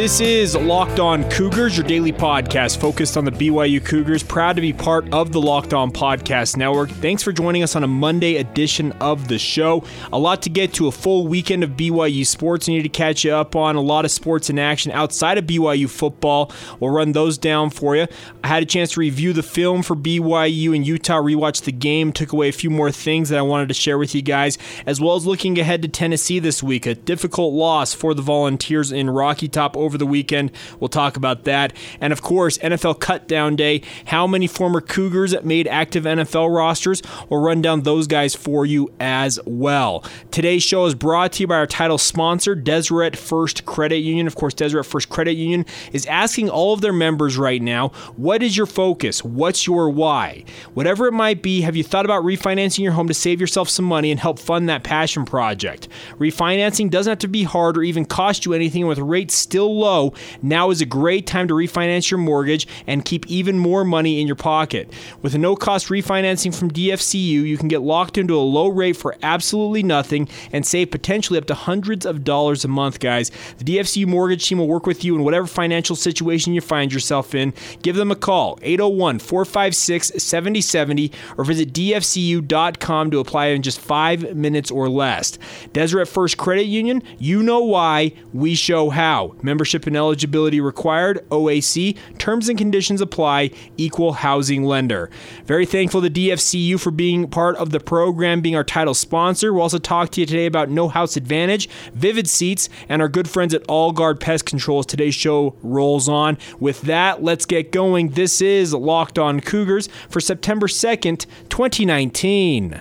This is Locked On Cougars, your daily podcast focused on the BYU Cougars. Proud to be part of the Locked On Podcast Network. Thanks for joining us on a Monday edition of the show. A lot to get to, a full weekend of BYU sports. We need to catch you up on a lot of sports in action outside of BYU football. We'll run those down for you. I had a chance to review the film for BYU and Utah, rewatch the game, took away a few more things that I wanted to share with you guys, as well as looking ahead to Tennessee this week. A difficult loss for the Volunteers in Rocky Top over the weekend. We'll talk about that. And of course, NFL Cutdown Day. How many former Cougars made active NFL rosters? We'll run down those guys for you as well. Today's show is brought to you by our title sponsor, Deseret First Credit Union. Of course, Deseret First Credit Union is asking all of their members right now, what is your focus? What's your why? Whatever it might be, have you thought about refinancing your home to save yourself some money and help fund that passion project? Refinancing doesn't have to be hard or even cost you anything with rates still low, now is a great time to refinance your mortgage and keep even more money in your pocket. With a no cost refinancing from DFCU, you can get locked into a low rate for absolutely nothing and save potentially up to hundreds of dollars a month, guys. The DFCU mortgage team will work with you in whatever financial situation you find yourself in. Give them a call, 801 456 7070, or visit DFCU.com to apply in just five minutes or less. Deseret First Credit Union, you know why, we show how. Membership and eligibility required, OAC. Terms and conditions apply, equal housing lender. Very thankful to DFCU for being part of the program, being our title sponsor. We'll also talk to you today about No House Advantage, Vivid Seats, and our good friends at All Guard Pest Control as today's show rolls on. With that, let's get going. This is Locked On Cougars for September 2nd, 2019.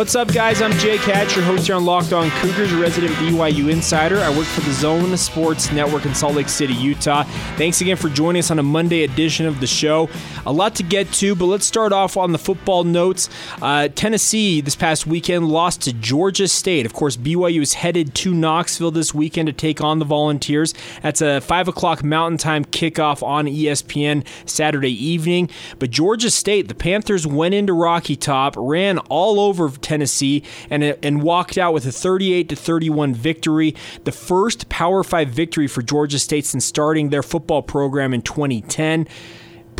What's up, guys? I'm Jay Hatch, your host here on Locked On Cougars, resident BYU insider. I work for the Zone Sports Network in Salt Lake City, Utah. Thanks again for joining us on a Monday edition of the show. A lot to get to, but let's start off on the football notes. Uh, Tennessee this past weekend lost to Georgia State. Of course, BYU is headed to Knoxville this weekend to take on the Volunteers. That's a 5 o'clock Mountain Time kickoff on ESPN Saturday evening. But Georgia State, the Panthers went into Rocky Top, ran all over Tennessee and and walked out with a 38 to 31 victory, the first Power 5 victory for Georgia State since starting their football program in 2010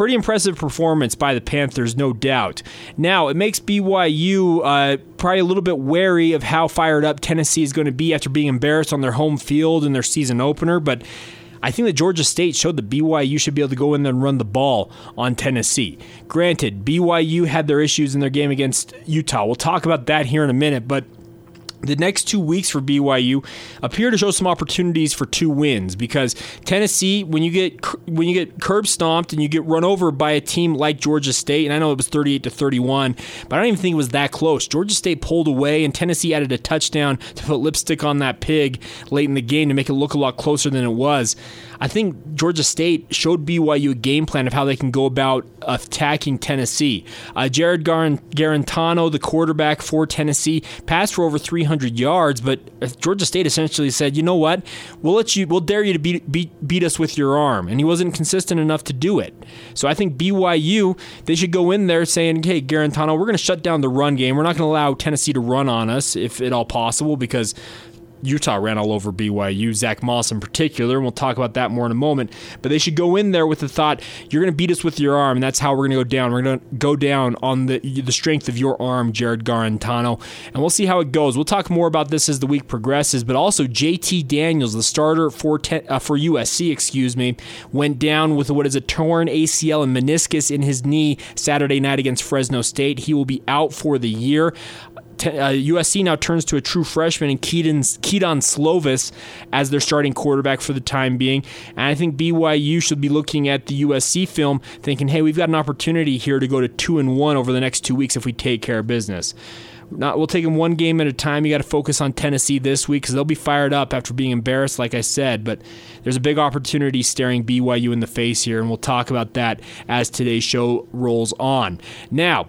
pretty impressive performance by the Panthers, no doubt. Now, it makes BYU uh, probably a little bit wary of how fired up Tennessee is going to be after being embarrassed on their home field in their season opener, but I think that Georgia State showed that BYU should be able to go in there and run the ball on Tennessee. Granted, BYU had their issues in their game against Utah. We'll talk about that here in a minute, but the next two weeks for BYU appear to show some opportunities for two wins because Tennessee, when you get when you get curb stomped and you get run over by a team like Georgia State, and I know it was 38 to 31, but I don't even think it was that close. Georgia State pulled away, and Tennessee added a touchdown to put lipstick on that pig late in the game to make it look a lot closer than it was. I think Georgia State showed BYU a game plan of how they can go about attacking Tennessee. Uh, Jarrett Guarantano, the quarterback for Tennessee, passed for over 300 yards, but Georgia State essentially said, "You know what? We'll let you. We'll dare you to beat beat, beat us with your arm," and he wasn't consistent enough to do it. So I think BYU they should go in there saying, "Hey, Guarantano, we're going to shut down the run game. We're not going to allow Tennessee to run on us if at all possible because." Utah ran all over BYU, Zach Moss in particular, and we'll talk about that more in a moment. But they should go in there with the thought, you're going to beat us with your arm, and that's how we're going to go down. We're going to go down on the the strength of your arm, Jared Guarantano, and we'll see how it goes. We'll talk more about this as the week progresses. But also, JT Daniels, the starter for ten, uh, for USC, excuse me, went down with what is a torn ACL and meniscus in his knee Saturday night against Fresno State. He will be out for the year uh, USC now turns to a true freshman in Keaton, Kedon Slovis as their starting quarterback for the time being. And I think BYU should be looking at the USC film, thinking, hey, we've got an opportunity here to go to two and one over the next two weeks if we take care of business. Not, we'll take them one game at a time. You got to focus on Tennessee this week because they'll be fired up after being embarrassed, like I said. But there's a big opportunity staring BYU in the face here, and we'll talk about that as today's show rolls on. Now,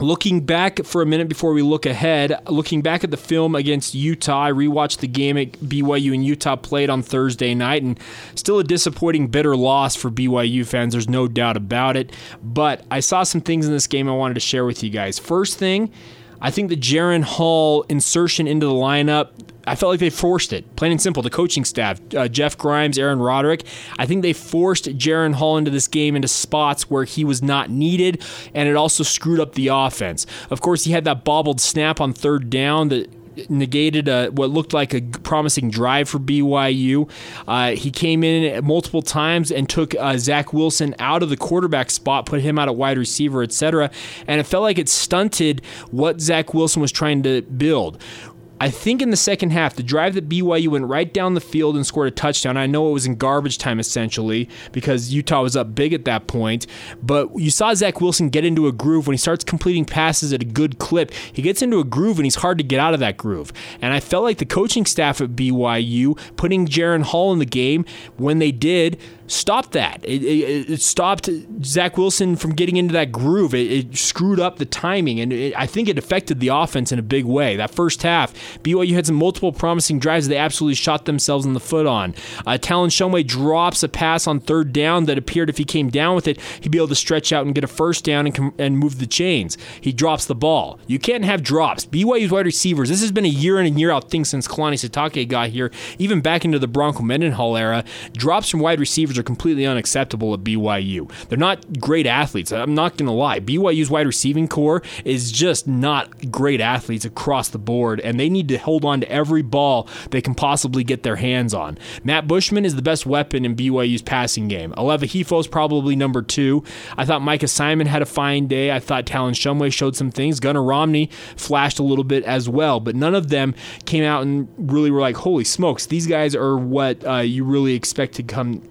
Looking back for a minute before we look ahead, looking back at the film against Utah, I rewatched the game at BYU and Utah played on Thursday night, and still a disappointing, bitter loss for BYU fans. There's no doubt about it. But I saw some things in this game I wanted to share with you guys. First thing, I think the Jaren Hall insertion into the lineup, I felt like they forced it. Plain and simple. The coaching staff, uh, Jeff Grimes, Aaron Roderick, I think they forced Jaren Hall into this game into spots where he was not needed, and it also screwed up the offense. Of course, he had that bobbled snap on third down that negated a, what looked like a promising drive for BYU. Uh, he came in multiple times and took uh, Zach Wilson out of the quarterback spot, put him out at wide receiver, etc. And it felt like it stunted what Zach Wilson was trying to build. I think in the second half, the drive that BYU went right down the field and scored a touchdown. I know it was in garbage time essentially because Utah was up big at that point, but you saw Zach Wilson get into a groove when he starts completing passes at a good clip. He gets into a groove and he's hard to get out of that groove. And I felt like the coaching staff at BYU putting Jaren Hall in the game when they did stopped that. It, it, it, stopped Zach Wilson from getting into that groove. It, it screwed up the timing, and I think it affected the offense in a big way. That first half, BYU had some multiple promising drives they absolutely shot themselves in the foot on. Uh, Talon Shumway drops a pass on third down that appeared if he came down with it, he'd be able to stretch out and get a first down and, com- and move the chains. He drops the ball. You can't have drops. BYU's wide receivers, this has been a year in and year out thing since Kalani Sitake got here, even back into the Bronco Mendenhall era. Drops from wide receivers are completely unacceptable at BYU. They're not great athletes. I'm not going to lie. BYU's wide receiving corps is just not great athletes across the board, and they need to hold on to every ball they can possibly get their hands on. Matt Bushman is the best weapon in BYU's passing game. Aleva Hifo is probably number two. I thought Micah Simon had a fine day. I thought Talon Shumway showed some things. Gunnar Romney flashed a little bit as well, but none of them came out and really were like, holy smokes, these guys are what uh, you really expect to come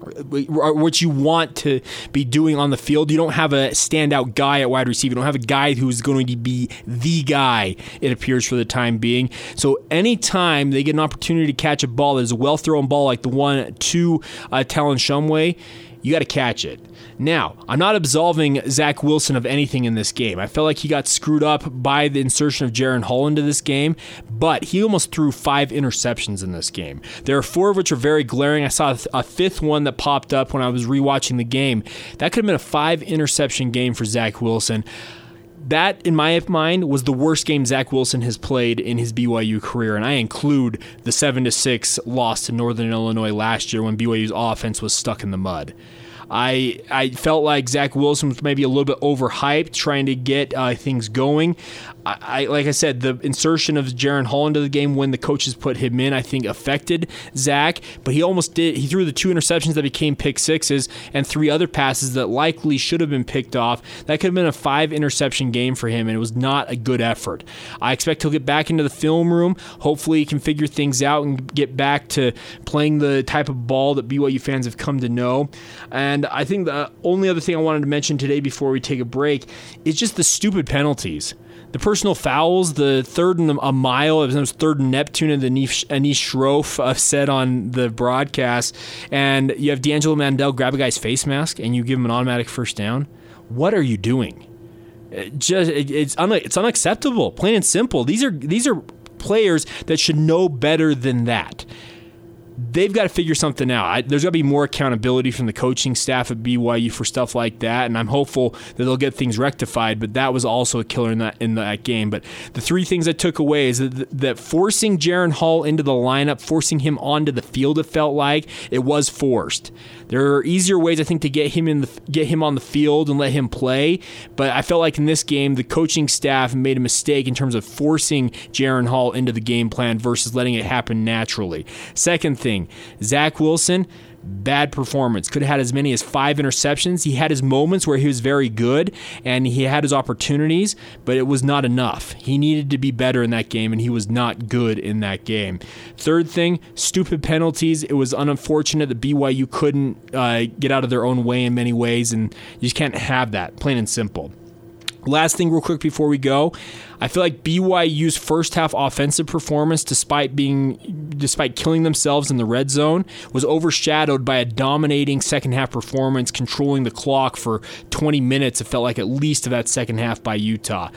what you want to be doing on the field. You don't have a standout guy at wide receiver. You don't have a guy who's going to be the guy, it appears, for the time being. So anytime they get an opportunity to catch a ball that is a well thrown ball like the one to uh, Talon Shumway, you got to catch it. Now, I'm not absolving Zach Wilson of anything in this game. I felt like he got screwed up by the insertion of Jaren Hall into this game, but he almost threw five interceptions in this game. There are four of which are very glaring. I saw a fifth one that popped up when I was rewatching the game. That could have been a five interception game for Zach Wilson that, in my mind, was the worst game Zach Wilson has played in his BYU career, and I include the seven to six loss to Northern Illinois last year when BYU's offense was stuck in the mud. I I felt like Zach Wilson was maybe a little bit overhyped, trying to get uh, things going. I, like I said, the insertion of Jaren Hall into the game when the coaches put him in, I think affected Zach. But he almost did. He threw the two interceptions that became pick sixes and three other passes that likely should have been picked off. That could have been a five interception game for him, and it was not a good effort. I expect he'll get back into the film room. Hopefully, he can figure things out and get back to playing the type of ball that BYU fans have come to know. And I think the only other thing I wanted to mention today before we take a break is just the stupid penalties the personal fouls, the third and a mile, it was third and Neptune and the Anish Shroff uh, said on the broadcast, and you have D'Angelo Mandell grab a guy's face mask and you give him an automatic first down. What are you doing? It just it, it's un, it's unacceptable, plain and simple. These are these are players that should know better than that they've got to figure something out. I, there's got to be more accountability from the coaching staff at BYU for stuff like that, and I'm hopeful that they'll get things rectified. But that was also a killer in that in that game. But the three things I took away is that, that forcing Jaren Hall into the lineup, forcing him onto the field, it felt like it was forced. There are easier ways I think to get him in the get him on the field and let him play, but I felt like in this game the coaching staff made a mistake in terms of forcing Jaren Hall into the game plan versus letting it happen naturally. Second thing, Zach Wilson bad performance. Could have had as many as five interceptions. He had his moments where he was very good and he had his opportunities, but it was not enough. He needed to be better in that game, and he was not good in that game. Third thing, stupid penalties. It was unfortunate that BYU couldn't uh, get out of their own way in many ways, and you just can't have that, plain and simple. Last thing, real quick before we go, I feel like BYU's first half offensive performance, despite being, despite killing themselves in the red zone, was overshadowed by a dominating second half performance, controlling the clock for 20 minutes. It felt like at least of that second half by Utah.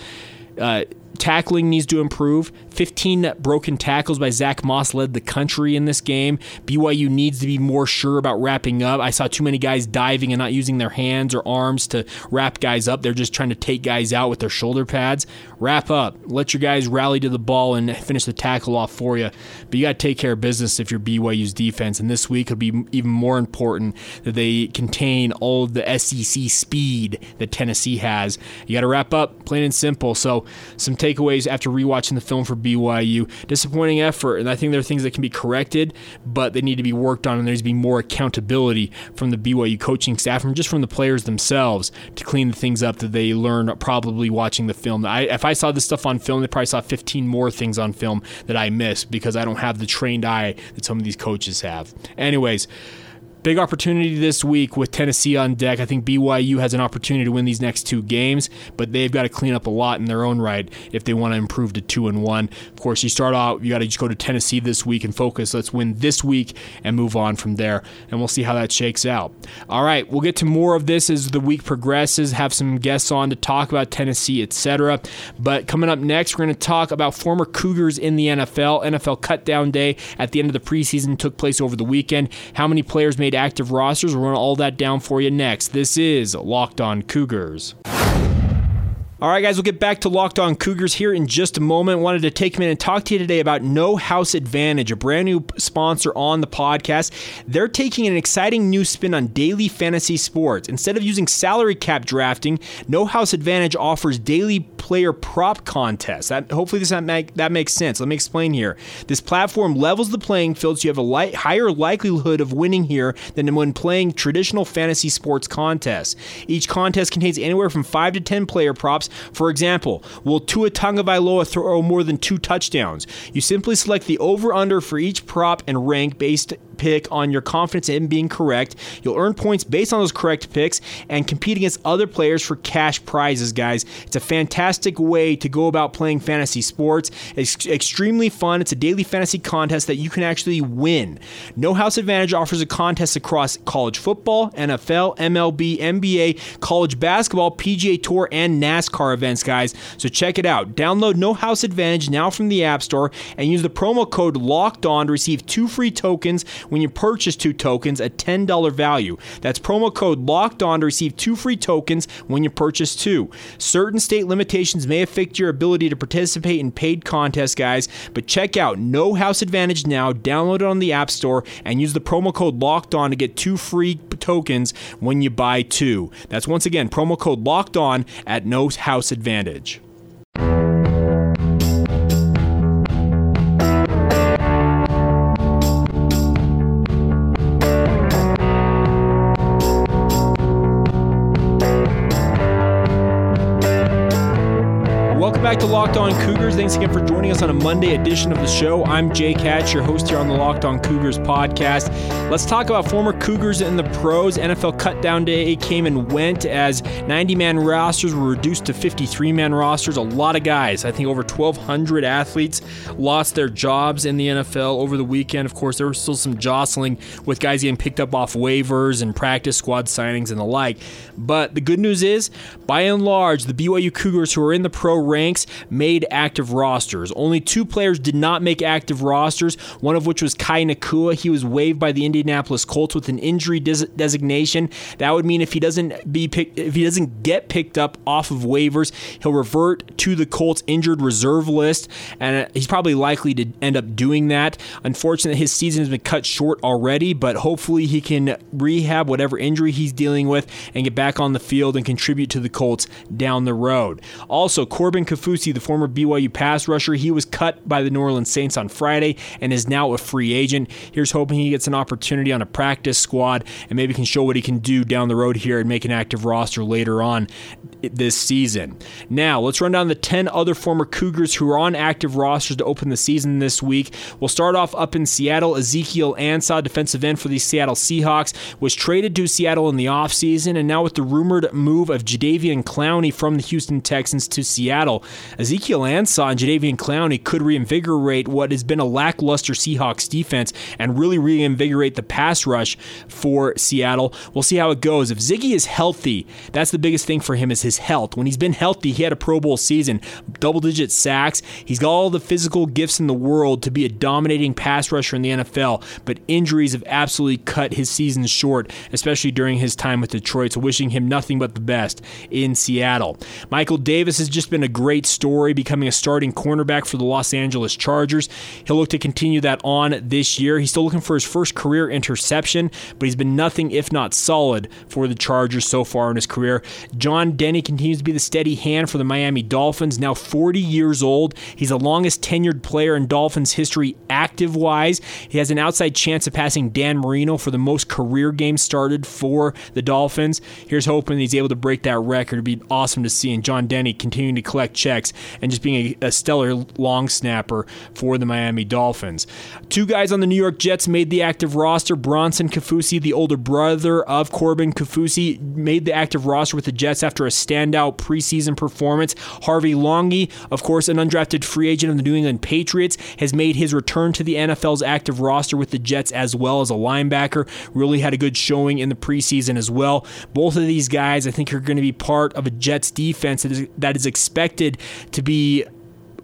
Uh, tackling needs to improve. 15 broken tackles by Zach Moss led the country in this game. BYU needs to be more sure about wrapping up. I saw too many guys diving and not using their hands or arms to wrap guys up. They're just trying to take guys out with their shoulder pads. Wrap up. Let your guys rally to the ball and finish the tackle off for you. But you got to take care of business if you're BYU's defense. And this week will be even more important that they contain all of the SEC speed that Tennessee has. You got to wrap up, plain and simple. So, some takeaways after rewatching the film for BYU. Disappointing effort, and I think there are things that can be corrected, but they need to be worked on, and there needs to be more accountability from the BYU coaching staff and just from the players themselves to clean the things up that they learned probably watching the film. I, if I saw this stuff on film, they probably saw 15 more things on film that I missed because I don't have the trained eye that some of these coaches have. Anyways, Big opportunity this week with Tennessee on deck. I think BYU has an opportunity to win these next two games, but they've got to clean up a lot in their own right if they want to improve to two and one. Of course, you start out, you got to just go to Tennessee this week and focus. Let's win this week and move on from there, and we'll see how that shakes out. All right, we'll get to more of this as the week progresses. Have some guests on to talk about Tennessee, etc. But coming up next, we're going to talk about former Cougars in the NFL. NFL cutdown day at the end of the preseason took place over the weekend. How many players made active rosters. We'll run all that down for you next. This is Locked On Cougars. All right, guys, we'll get back to Locked On Cougars here in just a moment. Wanted to take a minute and talk to you today about No House Advantage, a brand new sponsor on the podcast. They're taking an exciting new spin on daily fantasy sports. Instead of using salary cap drafting, No House Advantage offers daily player prop contests. That hopefully this that, make, that makes sense. Let me explain here. This platform levels the playing field so you have a light, higher likelihood of winning here than when playing traditional fantasy sports contests. Each contest contains anywhere from five to ten player props for example, will Tua Tagovailoa throw more than two touchdowns? You simply select the over/under for each prop and rank based pick on your confidence in being correct. You'll earn points based on those correct picks and compete against other players for cash prizes, guys. It's a fantastic way to go about playing fantasy sports. It's extremely fun. It's a daily fantasy contest that you can actually win. No House Advantage offers a contest across college football, NFL, MLB, NBA, college basketball, PGA Tour, and NASCAR events, guys. So check it out. Download No House Advantage now from the App Store and use the promo code LOCKED ON to receive two free tokens when you purchase two tokens at $10 value. That's promo code LOCKED ON to receive two free tokens when you purchase two. Certain state limitations may affect your ability to participate in paid contests, guys, but check out No House Advantage now, download it on the App Store, and use the promo code LOCKED ON to get two free tokens when you buy two. That's once again promo code LOCKED ON at No House Advantage. Back to Locked On Cougars. Thanks again for joining us on a Monday edition of the show. I'm Jay Hatch, your host here on the Locked On Cougars podcast. Let's talk about former Cougars in the pros. NFL cutdown day came and went as 90 man rosters were reduced to 53 man rosters. A lot of guys, I think over 1,200 athletes, lost their jobs in the NFL over the weekend. Of course, there was still some jostling with guys getting picked up off waivers and practice squad signings and the like. But the good news is, by and large, the BYU Cougars who are in the pro ranks made active rosters. Only two players did not make active rosters, one of which was Kai Nacua. He was waived by the Indianapolis Colts with an injury des- designation. That would mean if he doesn't be if he doesn't get picked up off of waivers, he'll revert to the Colts injured reserve list, and uh, he's probably likely to end up doing that. Unfortunately, his season has been cut short already, but hopefully he can rehab whatever injury he's dealing with and get back on the field and contribute to the Colts down the road. Also, Corbin Kaufusi, the former BYU pass rusher, he was cut by the New Orleans Saints on Friday and is now a free agent. Here's hoping he gets an opportunity on a practice squad and maybe can show what he can do down the road here and make an active roster later on this season. Now, let's run down the 10 other former Cougars who are on active rosters to open the season this week. We'll start off up in Seattle. Ezekiel Ansah, defensive end for the Seattle Seahawks, was traded to Seattle in the offseason, and now with the rumored move of Jadeveon Clowney from the Houston Texans to Seattle, Ezekiel Ansah and Jadeveon Clowney could reinvigorate what has been a lackluster Seahawks defense and really reinvigorate the pass rush for Seattle. We'll see how it goes. If Ziggy is healthy, that's the biggest thing for him is his health. When he's been healthy, he had a Pro Bowl season, double digit sacks. He's got all the physical gifts in the world to be a dominating pass rusher in the NFL, but injuries have absolutely cut his season short, especially during his time with Detroit. So wishing him nothing but the best in Seattle. Michael Davis has just been a great story, becoming a starting cornerback for the Los Angeles Chargers. He'll look to continue that on this year. He's still looking for his first career interception, but he's been nothing if not solid for the Chargers so far in his career. John Denney continues to be the steady hand for the Miami Dolphins, now 40 years old. He's the longest tenured player in Dolphins history active wise. He has an outside chance of passing Dan Marino for the most career games started for the Dolphins. Here's hoping he's able to break that record. It'd be awesome to see. And John Denney continuing to collect checks and just being a, a stellar long snapper for the Miami Dolphins. Two guys on the New York Jets made the active roster. Bronson Kaufusi, the older brother of Corbin Kaufusi, made the active roster with the Jets after a standout preseason performance. Harvey Langi, of course, an undrafted free agent of the New England Patriots, has made his return to the NFL's active roster with the Jets as well as a linebacker. Really had a good showing in the preseason as well. Both of these guys, I think, are going to be part of a Jets defense that is, that is expected to be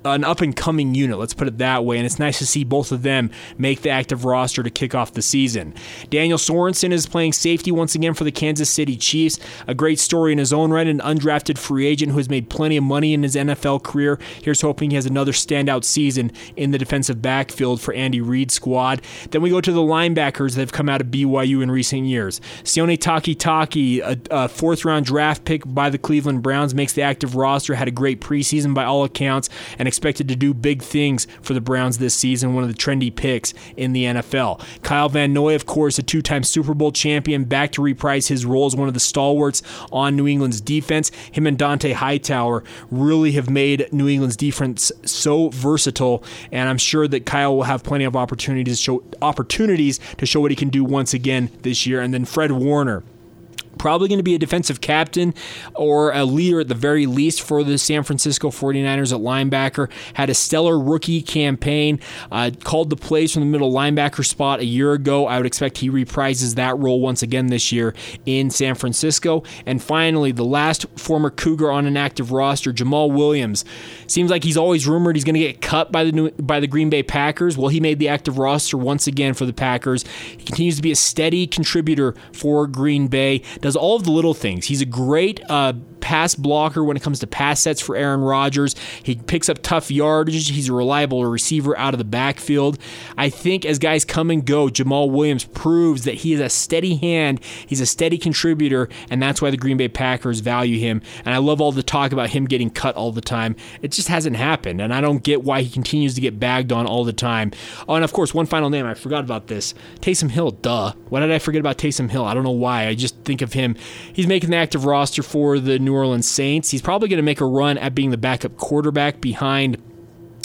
an up and coming unit, let's put it that way. And it's nice to see both of them make the active roster to kick off the season. Daniel Sorensen is playing safety once again for the Kansas City Chiefs. A great story in his own right, an undrafted free agent who has made plenty of money in his NFL career. Here's hoping he has another standout season in the defensive backfield for Andy Reid's squad. Then we go to the linebackers that have come out of BYU in recent years. Sione Takitaki, a, a fourth round draft pick by the Cleveland Browns, makes the active roster, had a great preseason by all accounts, and expected to do big things for the Browns this season, one of the trendy picks in the NFL. Kyle Van Noy, of course, a two time Super Bowl champion, back to reprise his role as one of the stalwarts on New England's defense. Him and Dont'a Hightower really have made New England's defense so versatile, and I'm sure that Kyle will have plenty of opportunities to show, opportunities to show what he can do once again this year. And then Fred Warner probably going to be a defensive captain or a leader at the very least for the San Francisco 49ers at linebacker. Had a stellar rookie campaign, uh, called the plays from the middle linebacker spot a year ago. I would expect he reprises that role once again this year in San Francisco. And finally, the last former Cougar on an active roster, Jamaal Williams. Seems like he's always rumored he's going to get cut by the New, by the Green Bay Packers. Well, he made the active roster once again for the Packers. He continues to be a steady contributor for Green Bay. Does does all of the little things. He's a great uh, pass blocker when it comes to pass sets for Aaron Rodgers. He picks up tough yardage. He's a reliable receiver out of the backfield. I think as guys come and go, Jamaal Williams proves that he is a steady hand. He's a steady contributor, and that's why the Green Bay Packers value him. And I love all the talk about him getting cut all the time. It just hasn't happened, and I don't get why he continues to get bagged on all the time. Oh, and of course, one final name. I forgot about this. Taysom Hill, duh. Why did I forget about Taysom Hill? I don't know why. I just think of him. He's making the active roster for the New Orleans Saints. He's probably going to make a run at being the backup quarterback behind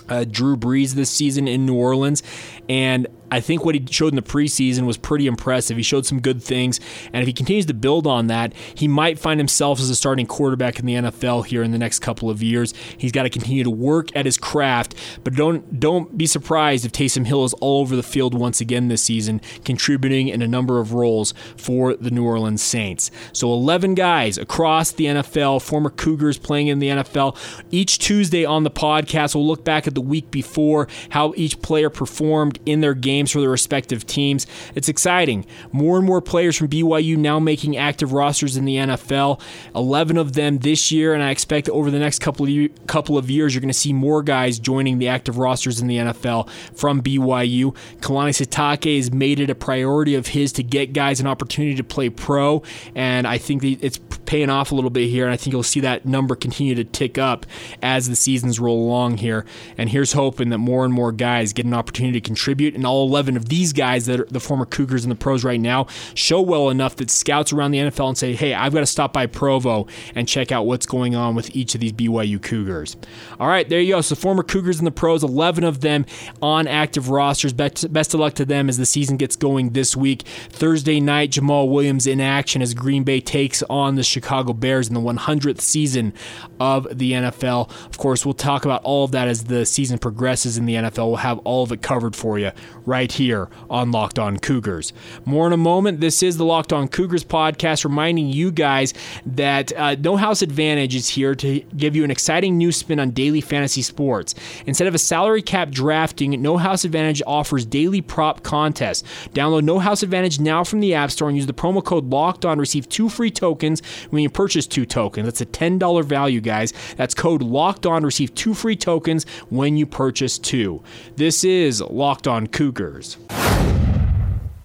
uh, Drew Brees this season in New Orleans. And I think what he showed in the preseason was pretty impressive. He showed some good things, and if he continues to build on that, he might find himself as a starting quarterback in the NFL here in the next couple of years. He's got to continue to work at his craft, but don't don't be surprised if Taysom Hill is all over the field once again this season, contributing in a number of roles for the New Orleans Saints. So 11 guys across the NFL, former Cougars playing in the NFL. Each Tuesday on the podcast, we'll look back at the week before, how each player performed in their game games for their respective teams. It's exciting. More and more players from BYU now making active rosters in the NFL. 11 of them this year, and I expect over the next couple of, couple of years, you're going to see more guys joining the active rosters in the NFL from BYU. Kalani Sitake has made it a priority of his to get guys an opportunity to play pro, and I think it's paying off a little bit here, and I think you'll see that number continue to tick up as the seasons roll along here. And here's hoping that more and more guys get an opportunity to contribute, and all all 11 of these guys that are the former Cougars and the pros right now show well enough that scouts around the NFL and say, hey, I've got to stop by Provo and check out what's going on with each of these BYU Cougars. All right, there you go. So former Cougars and the pros, 11 of them on active rosters. Best, best of luck to them as the season gets going this week. Thursday night, Jamaal Williams in action as Green Bay takes on the Chicago Bears in the 100th season of the NFL. Of course, we'll talk about all of that as the season progresses in the NFL. We'll have all of it covered for you right here on Locked On Cougars. More in a moment. This is the Locked On Cougars podcast, reminding you guys that uh, No House Advantage is here to give you an exciting new spin on daily fantasy sports. Instead of a salary cap drafting, No House Advantage offers daily prop contests. Download No House Advantage now from the App Store and use the promo code Locked On. Receive two free tokens when you purchase two tokens. That's a $10 value, guys. That's code Locked On. Receive two free tokens when you purchase two. This is Locked On Cougars. Years.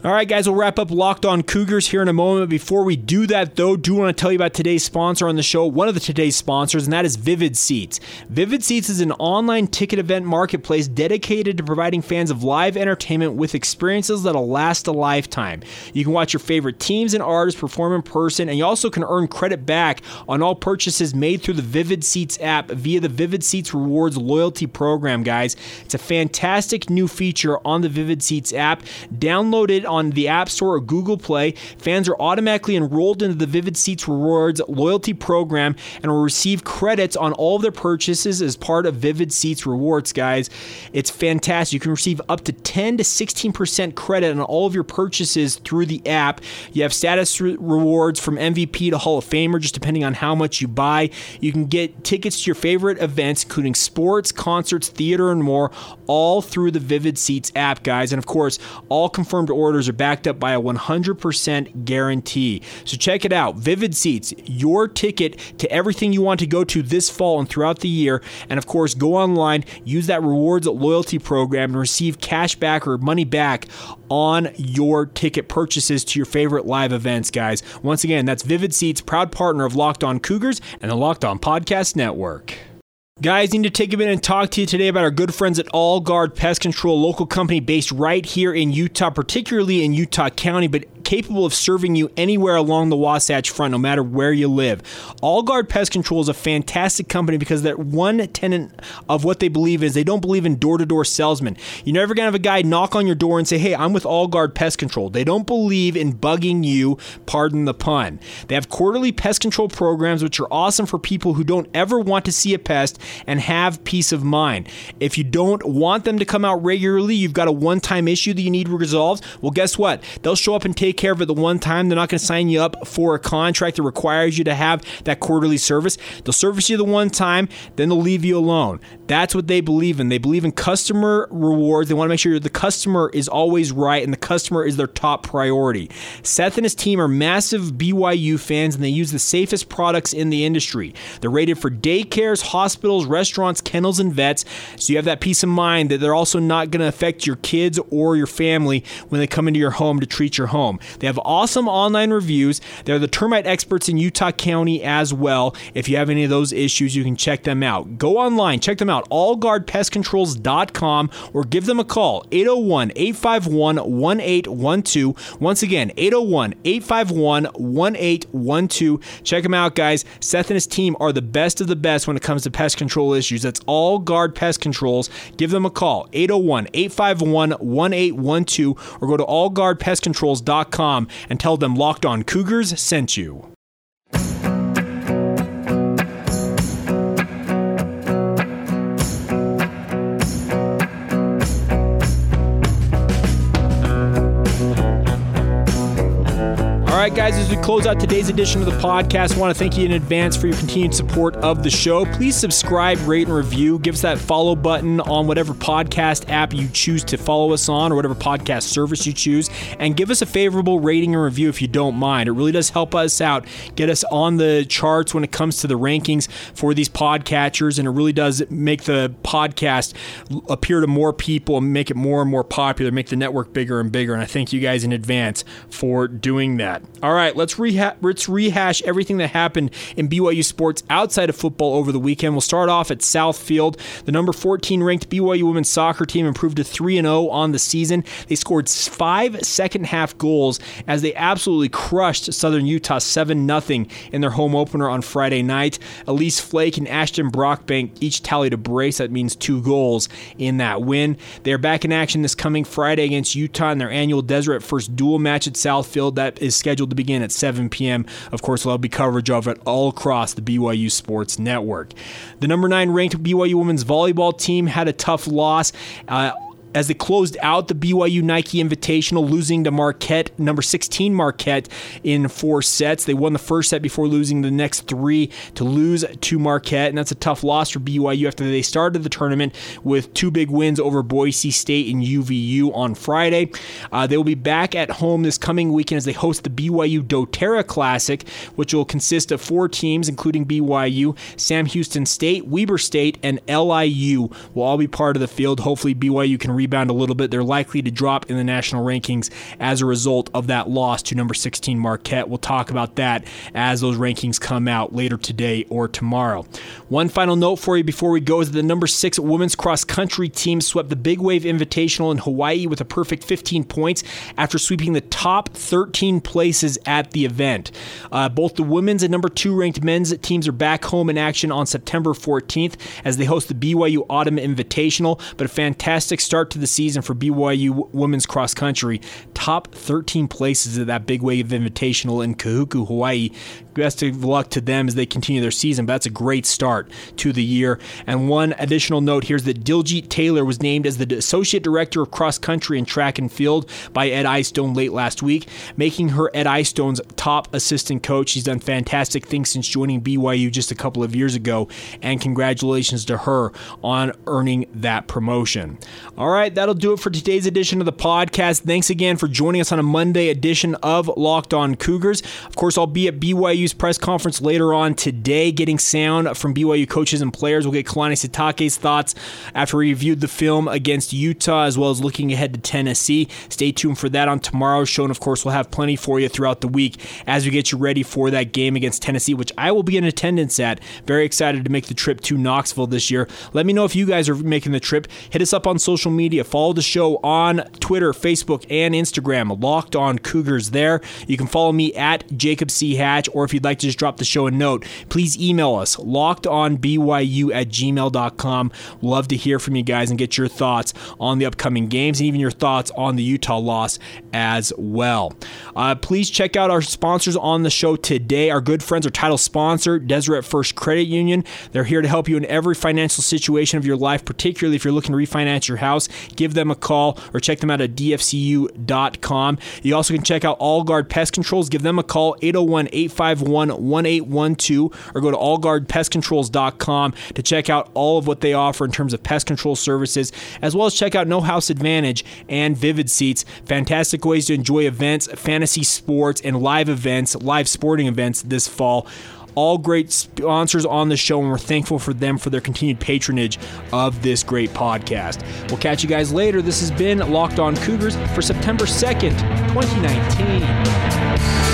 All right, guys, we'll wrap up Locked On Cougars here in a moment. Before we do that, though, do want to tell you about today's sponsor on the show, one of the today's sponsors, and that is Vivid Seats. Vivid Seats is an online ticket event marketplace dedicated to providing fans of live entertainment with experiences that'll last a lifetime. You can watch your favorite teams and artists perform in person, and you also can earn credit back on all purchases made through the Vivid Seats app via the Vivid Seats Rewards loyalty program, guys. It's a fantastic new feature on the Vivid Seats app. Download it on the App Store or Google Play. Fans are automatically enrolled into the Vivid Seats Rewards loyalty program and will receive credits on all of their purchases as part of Vivid Seats Rewards, guys. It's fantastic. You can receive up to 10 to 16% credit on all of your purchases through the app. You have status re- rewards from MVP to Hall of Famer, just depending on how much you buy. You can get tickets to your favorite events, including sports, concerts, theater, and more, all through the Vivid Seats app, guys. And of course, all confirmed orders orders are backed up by a 100% guarantee. So check it out. Vivid Seats, your ticket to everything you want to go to this fall and throughout the year. And of course, go online, use that rewards loyalty program, and receive cash back or money back on your ticket purchases to your favorite live events, guys. Once again, that's Vivid Seats, proud partner of Locked On Cougars and the Locked On Podcast Network. Guys, need to take a minute and talk to you today about our good friends at All Guard Pest Control, local company based right here in Utah, particularly in Utah County, but capable of serving you anywhere along the Wasatch Front, no matter where you live. All Guard Pest Control is a fantastic company because that one tenant of what they believe is they don't believe in door to door salesmen. You're never going to have a guy knock on your door and say, Hey, I'm with All Guard Pest Control. They don't believe in bugging you, pardon the pun. They have quarterly pest control programs, which are awesome for people who don't ever want to see a pest and have peace of mind. If you don't want them to come out regularly, you've got a one time issue that you need resolved. Well, guess what? They'll show up and take care of it the one time. They're not going to sign you up for a contract that requires you to have that quarterly service. They'll service you the one time, then they'll leave you alone. That's what they believe in. They believe in customer rewards. They want to make sure the customer is always right and the customer is their top priority. Seth and his team are massive BYU fans and they use the safest products in the industry. They're rated for daycares, hospitals, restaurants, kennels, and vets. So you have that peace of mind that they're also not going to affect your kids or your family when they come into your home to treat your home. They have awesome online reviews. They're the termite experts in Utah County as well. If you have any of those issues, you can check them out. Go online, check them out, allguardpestcontrols.com, or give them a call, 801 851 1812. Once again, 801 851 1812. Check them out, guys. Seth and his team are the best of the best when it comes to pest control issues. That's All Guard Pest Controls. Give them a call, 801 851 1812, or go to allguardpestcontrols.com and tell them Locked On Cougars sent you. Right, guys, as we close out today's edition of the podcast, I want to thank you in advance for your continued support of the show. Please subscribe, rate, and review. Give us that follow button on whatever podcast app you choose to follow us on or whatever podcast service you choose. And give us a favorable rating and review if you don't mind. It really does help us out, get us on the charts when it comes to the rankings for these podcatchers. And it really does make the podcast appear to more people and make it more and more popular, make the network bigger and bigger. And I thank you guys in advance for doing that. All right. let's, let's rehash everything that happened in BYU sports outside of football over the weekend. We'll start off at Southfield. The number 14 ranked BYU women's soccer team improved to 3 0 on the season. They scored five second half goals as they absolutely crushed Southern Utah 7 0 in their home opener on Friday night. Elise Flake and Ashton Brockbank each tallied a brace. That means two goals in that win. They're back in action this coming Friday against Utah in their annual Deseret First dual match at Southfield. That is scheduled to begin at 7 p.m. Of course, there'll be coverage of it all across the BYU Sports Network. The number nine ranked BYU women's volleyball team had a tough loss. Uh, as they closed out the BYU Nike Invitational, losing to Marquette, number 16 Marquette, in four sets. They won the first set before losing the next three to lose to Marquette, and that's a tough loss for BYU after they started the tournament with two big wins over Boise State and UVU on Friday. Uh, they will be back at home this coming weekend as they host the BYU doTERRA Classic, which will consist of four teams, including BYU, Sam Houston State, Weber State, and LIU will all be part of the field. Hopefully, BYU can rebound a little bit. They're likely to drop in the national rankings as a result of that loss to number 16 Marquette. We'll talk about that as those rankings come out later today or tomorrow. One final note for you before we go is that the number six women's cross country team swept the Big Wave Invitational in Hawaii with a perfect 15 points after sweeping the top 13 places at the event. Uh, both the women's and number two ranked men's teams are back home in action on September 14th as they host the BYU Autumn Invitational, but a fantastic start to the season for BYU women's cross country. Top 13 places at that Big Wave Invitational in Kahuku, Hawaii. Best of luck to them as they continue their season. But that's a great start to the year. And one additional note here is that Diljeet Taylor was named as the Associate Director of Cross Country and Track and Field by Ed Eyestone late last week, making her Ed Eyestone's top assistant coach. She's done fantastic things since joining BYU just a couple of years ago. And congratulations to her on earning that promotion. All right that'll do it for today's edition of the podcast. Thanks again for joining us on a Monday edition of Locked On Cougars. Of course, I'll be at BYU's press conference later on today, getting sound from BYU coaches and players. We'll get Kalani Sitake's thoughts after we reviewed the film against Utah, as well as looking ahead to Tennessee. Stay tuned for that on tomorrow's show, and of course, we'll have plenty for you throughout the week as we get you ready for that game against Tennessee, which I will be in attendance at. Very excited to make the trip to Knoxville this year. Let me know if you guys are making the trip. Hit us up on social media. Follow the show on Twitter, Facebook, and Instagram. Locked on Cougars there. You can follow me at Jacob C. Hatch, or if you'd like to just drop the show a note, please email us lockedonbyu at gmail.com. Love to hear from you guys and get your thoughts on the upcoming games and even your thoughts on the Utah loss as well. Uh, please check out our sponsors on the show today. Our good friends, our title sponsor, Deseret First Credit Union. They're here to help you in every financial situation of your life, particularly if you're looking to refinance your house give them a call or check them out at dfcu.com. You also can check out All Guard Pest Controls. Give them a call, 801 851 1812, or go to allguardpestcontrols.com to check out all of what they offer in terms of pest control services, as well as check out No House Advantage and Vivid Seats. Fantastic ways to enjoy events, fantasy sports, and live events, live sporting events this fall all great sponsors on the show, and we're thankful for them for their continued patronage of this great podcast. We'll catch you guys later. This has been Locked On Cougars for September 2nd, 2019.